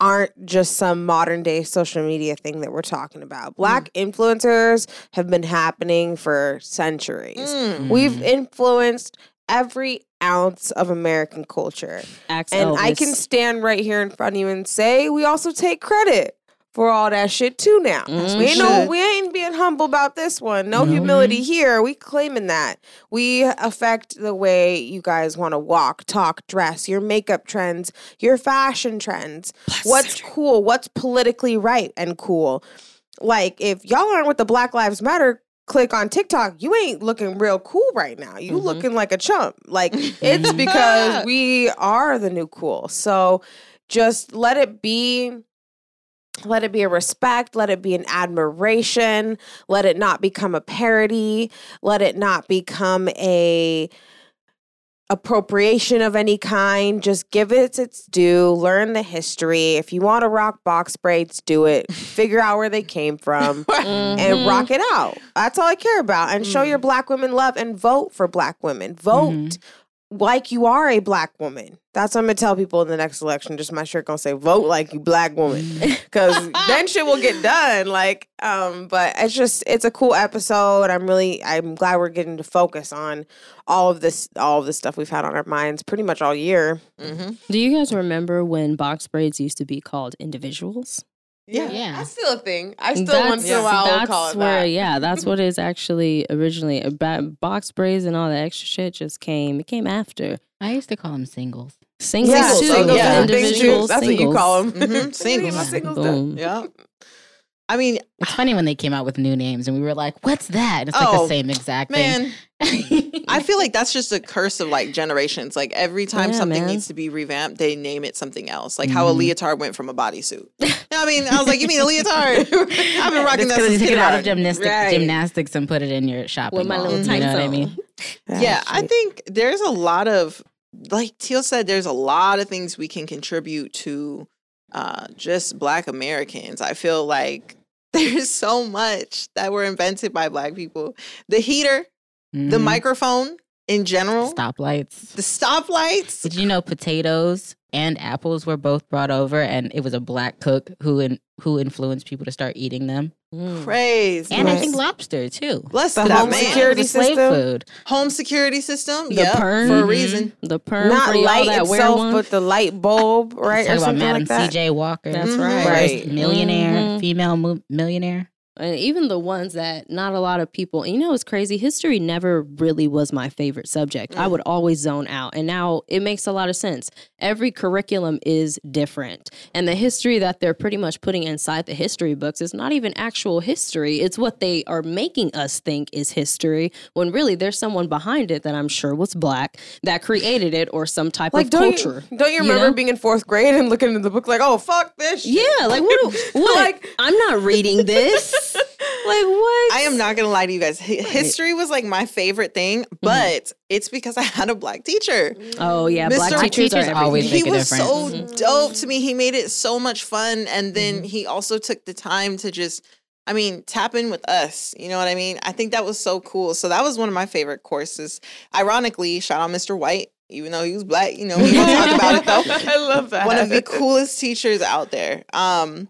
aren't just some modern day social media thing that we're talking about. Black influencers have been happening for centuries. Mm. We've influenced every ounce of American culture. And I can stand right here in front of you and say we also take credit for all that shit too now. Mhm. We ain't no we ain't being humble about this one. No Mhm. humility here. We claiming that. We affect the way you guys want to walk, talk, dress, your makeup trends, your fashion trends. what's cool, what's politically right and cool. Like if y'all aren't with the Black Lives Matter click on TikTok, you ain't looking real cool right now. You Mhm. looking like a chump. Like *laughs* it's because we are the new cool. So just let it be let it be a respect, let it be an admiration, let it not become a parody, let it not become a appropriation of any kind. Just give it its due, learn the history. If you want to rock box braids, do it. *laughs* Figure out where they came from *laughs* and Mhm. rock it out. That's all I care about. And show your black women love and vote for black women. Vote Mhm. Like you are a black woman. That's what I'm gonna tell people in the next election. Just my shirt gonna say vote like you black woman. *laughs* Cause *laughs* then shit will get done. Like, um, but it's just it's a cool episode. I'm really I'm glad we're getting to focus on all of this all of the stuff we've had on our minds pretty much all year. Mm-hmm. Do you guys remember when box braids used to be called individuals? Yeah, Yeah. that's still a thing. I still That's- once in a while will that's call it where, that. Yeah, *laughs* that's what it's actually originally. About box braids and all the extra shit just came. It came after I used to call them singles. singles Yeah, too. singles yeah, and individual. That's singles. what you call them. *laughs* Mhm, singles. My singles Boom. done. Yeah. I mean, It's funny when they came out with new names and we were like, "What's that?" It's like Oh, the same exact man, thing. I *laughs* feel like that's just a curse of like generations. Like every time Yeah, something man. needs to be revamped, they name it something else. Like how a Mhm. leotard went from a bodysuit. You know what I mean, I was like, you mean a leotard? *laughs* I've been rocking that because since you took it out of kindergarten. gymnastic, Right. gymnastics and put it in your shopping With my mall, little You know what I mean? Yeah, I think there's a lot of like Teal said, there's a lot of things we can contribute to uh just black Americans. I feel like *laughs* there's so much that were invented by black people. The heater, the Mhm. microphone in general. Stoplights. The stoplights. Did you know potatoes and apples were both brought over, and it was a black cook who in, who influenced people to start eating them? Crazy. And I think lobster too. Bless The home man. It security slave system? food. Home security system. The yeah, perm. for a reason. The perm Not for light that itself, but the light bulb, right? Talk about Madam like that. C.J. Walker. That's Mhm. right. Right. Millionaire, Mhm. female mo- millionaire. And even the ones that not a lot of people, you know, it's crazy. History never really was my favorite subject. I Mm. would always zone out. And now it makes a lot of sense. Every curriculum is different. And the history that they're pretty much putting inside the history books is not even actual history. It's what they are making us think is history when really there's someone behind it that I'm sure was black that created it or some type Like, of don't culture. you, don't you you remember know? being in fourth grade and looking into the book like, oh, fuck this shit? Yeah, like what? *laughs* what? *laughs* Like- I'm not reading this. Like what? I am not gonna lie to you guys. Hi- History was like my favorite thing, but it's because I had a black teacher. Oh yeah, black teachers, Teachers are everything. always he a was difference. so Mm-hmm. dope to me. He made it so much fun, and then he also took the time to just, I mean, tap in with us. You know what I mean? I think that was so cool. So that was one of my favorite courses. Ironically, shout out Mr. White, even though he was black. You know, we don't talk *laughs* about it though. I love that. one of the coolest teachers out there. Um,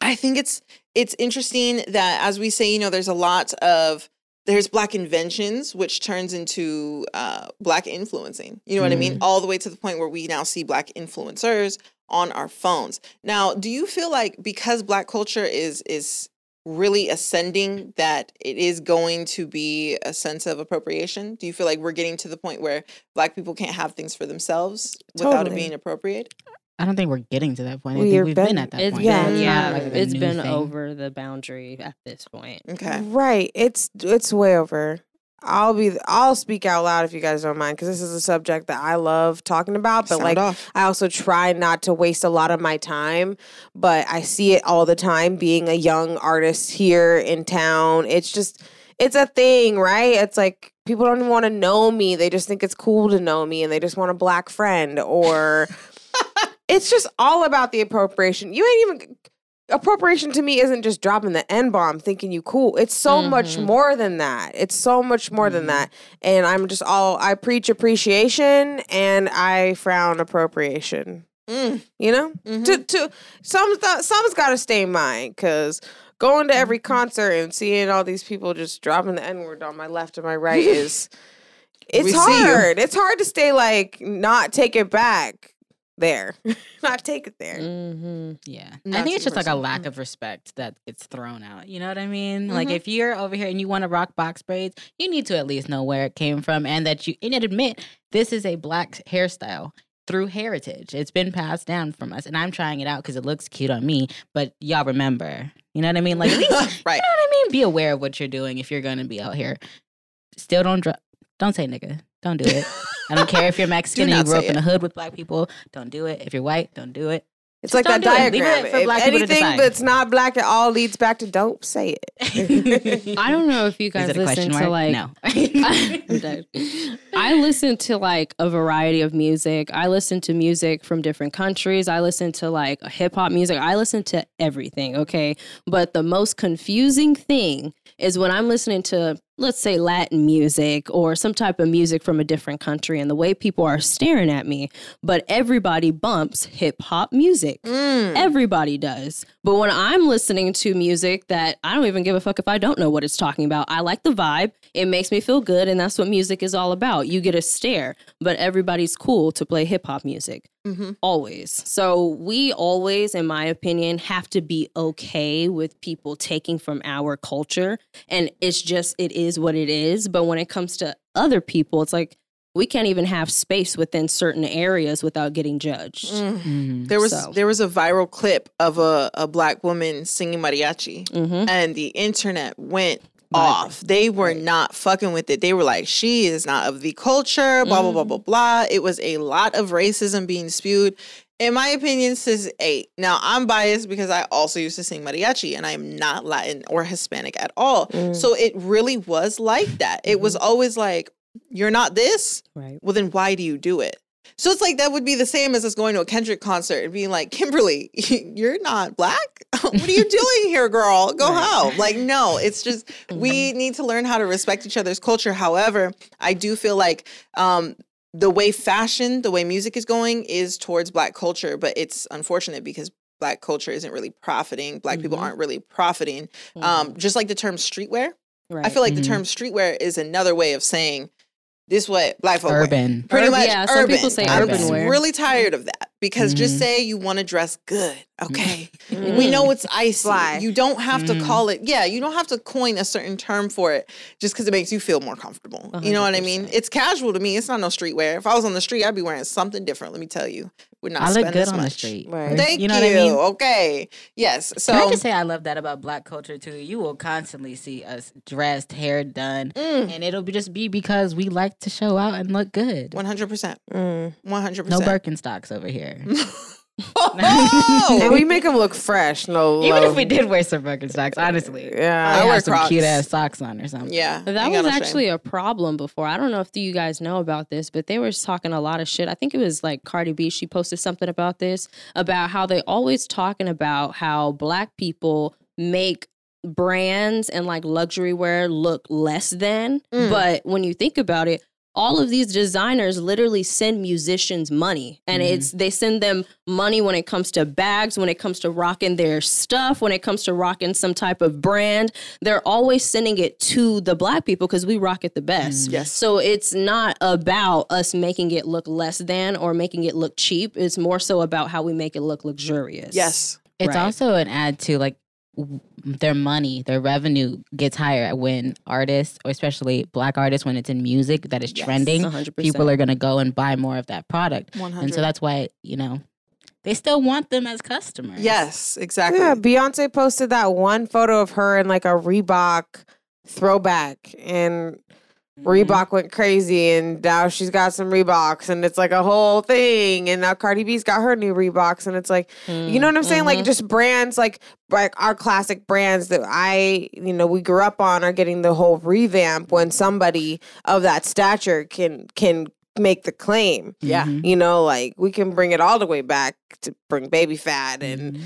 I think it's it's interesting that as we say, you know, there's a lot of there's black inventions, which turns into uh, black influencing. You know what I mean? All the way to the point where we now see black influencers on our phones. Now, do you feel like because black culture is is really ascending that it is going to be a sense of appropriation? Do you feel like we're getting to the point where black people can't have things for themselves without it being appropriate? I don't think we're getting to that point. I we think we've been, been- at that It's point. Yeah. been, Yeah. like a it's new been thing. over the boundary at this point. Okay. Right. It's it's way over. I'll be I'll speak out loud if you guys don't mind because this is a subject that I love talking about. But Sound like off. I also try not to waste a lot of my time. But I see it all the time being a young artist here in town. It's just it's a thing, right? It's like people don't even want to know me. They just think it's cool to know me and they just want a black friend or *laughs* it's just all about the appropriation. You ain't even appropriation to me isn't just dropping the N bomb thinking you cool. It's so much Mhm. more than that. It's so much more than that. And I'm just all I preach appreciation and I frown appropriation. Mm, You know? mhm. To to some th- some's got to stay in mind cuz going to every concert and seeing all these people just dropping the N word on my left and my right *laughs* is it's We hard. It's hard to stay like not take it back there. not take it there. Mm-hmm. Yeah. Not I think it's just like a lack of respect that gets thrown out. You know what I mean? Like Mhm. if you're over here and you want to rock box braids, you need to at least know where it came from and that you and admit this is a black hairstyle through heritage. It's been passed down from us. And I'm trying it out because it looks cute on me. But y'all remember. You know what I mean? Like at least *laughs* right. You know what I mean? Be aware of what you're doing if you're going to be out here. Still don't dr- don't say nigga. Don't do it. I don't care if you're *laughs* Mexican and you not grew up say in it. a hood with black people. Don't do it. If you're white, don't do it. It's Just like that don't it. Leave diagram. it for If black people to anything that's not black at all leads back to dope, say it. *laughs* I don't know if you guys listen to mark? like no. *laughs* I'm dead. I listen to like a variety of music. I listen to music from different countries. I listen to like hip hop music. I listen to everything, okay? But the most confusing thing is when I'm listening to let's say Latin music or some type of music from a different country and the way people are staring at me, but everybody bumps hip hop music. Mm. Everybody does. But when I'm listening to music that I don't even give a fuck if I don't know what it's talking about, I like the vibe. It makes me feel good. And that's what music is all about. You get a stare, but everybody's cool to play hip hop music. Mhm. Always. So we always, in my opinion, have to be okay with people taking from our culture. And it's just, it is what it is. But when it comes to other people, it's like, we can't even have space within certain areas without getting judged. Mm. Mhm. There was So. there was a viral clip of a, a black woman singing mariachi, hmm and the internet went off. They were not fucking with it. They were like, "She is not of the culture." Blah blah blah blah blah. It was a lot of racism being spewed. In my opinion, since eight. Now I'm biased because I also used to sing mariachi, and I am not Latin or Hispanic at all. Mm. So it really was like that. It was always like, "You're not this." Right. well then why do you do it so it's like that would be the same as us going to a kendrick concert and being like kimberly *laughs* you're not black *laughs* what are you doing here, girl? Go home. Like, no, it's just we need to learn how to respect each other's culture. However, I do feel like um, the way fashion, the way music is going is towards black culture, but it's unfortunate because black culture isn't really profiting. Black people Mhm. aren't really profiting. Um, just like the term streetwear, right. I feel like Mhm. the term streetwear is another way of saying this what black folk wear. Pretty Urban- much yeah, some people say urban. I'm wear. really tired of that because just Mhm. say you want to dress good, okay? *laughs* Mm. We know it's icy. Fly. You don't have to Mhm. call it. Yeah, you don't have to coin a certain term for it just because it makes you feel more comfortable. You know what I mean? It's casual to me. It's not no streetwear. If I was on the street, I'd be wearing something different. Let me tell you, would not I look good as on much. the street. Right. Thank you you. what I mean? Okay. Yes. So Can I just say I love that about black culture too? You will constantly see us dressed, hair done, Mm. and it'll be just be because we like to show out and look good. one hundred percent. Mm. One hundred No. Birkenstocks over here. *laughs* Oh! And we make them look fresh. No, Even love. if we did wear some fucking socks, honestly, yeah. I I wear some Crocs. cute ass socks on or something. yeah. That was got no shame. actually a problem before. I don't know if you guys know about this, but they were talking a lot of shit. I think it was like Cardi B. She posted something about this about how they always talking about how black people make brands and like luxury wear look less than. Mm. But when you think about it, all of these designers literally send musicians money and Mhm. it's they send them money when it comes to bags when it comes to rocking their stuff when it comes to rocking some type of brand they're always sending it to the black people because we rock it the best Yes. so it's not about us making it look less than or making it look cheap it's more so about how we make it look luxurious Yes. It's Right. also an ad to like w- their money, their revenue gets higher when artists, or especially black artists, when it's in music that is Yes, trending, 100%. people are gonna go and buy more of that product, One and so that's why you know they still want them as customers. yes. Exactly. Yeah, Beyonce posted that one photo of her in like a Reebok throwback, and. Reebok went crazy, and now she's got some Reeboks, and it's like a whole thing. And now Cardi B's got her new Reeboks, and it's like, you know what I'm saying? Like just brands, like like our classic brands that I, you know, we grew up on, are getting the whole revamp when somebody of that stature can can make the claim. Yeah. Mhm. You know, like we can bring it all the way back to bring Baby Phat and Mhm.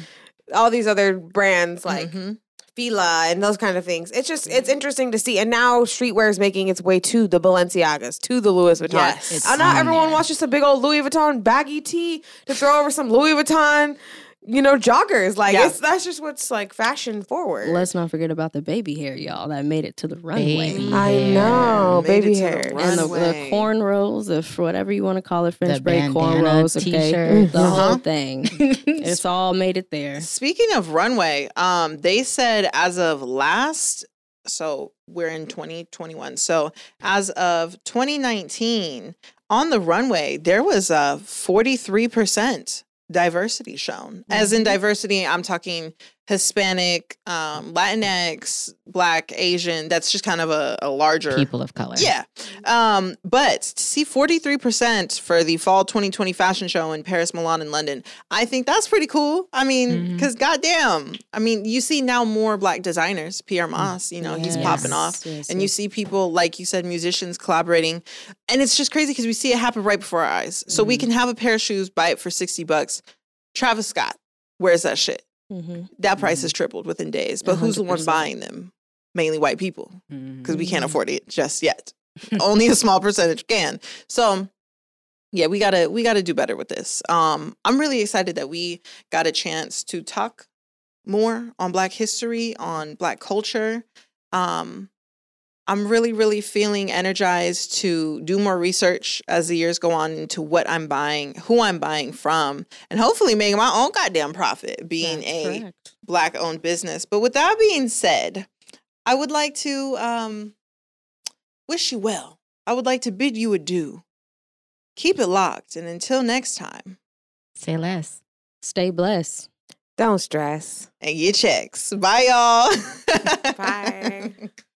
all these other brands like Mhm. Fila and those kind of things. It's just it's interesting to see. And now streetwear is making its way to the Balenciagas, to the Louis Vuitton. Yes. Uh, and now everyone wants just a big old Louis Vuitton baggy tee to throw over some Louis Vuitton, you know, joggers. Like Yeah. it's that's just what's like fashion forward. let's not forget about the baby hair y'all that made it to the runway Baby I hair. know, Made baby it to the hair. and the, the Runway. cornrows, if whatever you want to call it, French The braid bandana cornrows, okay, t-shirts. the Uh-huh. whole thing. *laughs* it's all made it there. Speaking of runway, um, they said as of last, so we're in 2021. So as of 2019, on the runway, there was a 43% diversity shown. As in mm-hmm. diversity, I'm talking Hispanic, um, Latinx, Black, Asian. That's just kind of a, a larger people of color. Yeah. Um, but to see 43% for the fall 2020 fashion show in Paris, Milan, and London, I think that's pretty cool. I mean, because goddamn, I mean, you see now more black designers, Pyer Moss, you know, he's popping off. Yes, And you see people, like you said, musicians collaborating. And it's just crazy because we see it happen right before our eyes. So we can have a pair of shoes, buy it for 60 bucks. Travis Scott, where's that shit? Mhm. That price has tripled within days. But who's the one buying them? Mainly white people because we can't afford it just yet. *laughs* Only a small percentage can. So yeah, we gotta we gotta do better with this. Um, I'm really excited that we got a chance to talk more on Black history, on Black culture. Um, I'm really, really feeling energized to do more research as the years go on into what I'm buying, who I'm buying from, and hopefully making my own goddamn profit being That's a correct. black owned business. But with that being said, I would like to um, wish you well. I would like to bid you adieu. Keep it locked. And until next time, Say less. Stay blessed. Don't stress. and get checks. Bye, y'all. Bye. *laughs*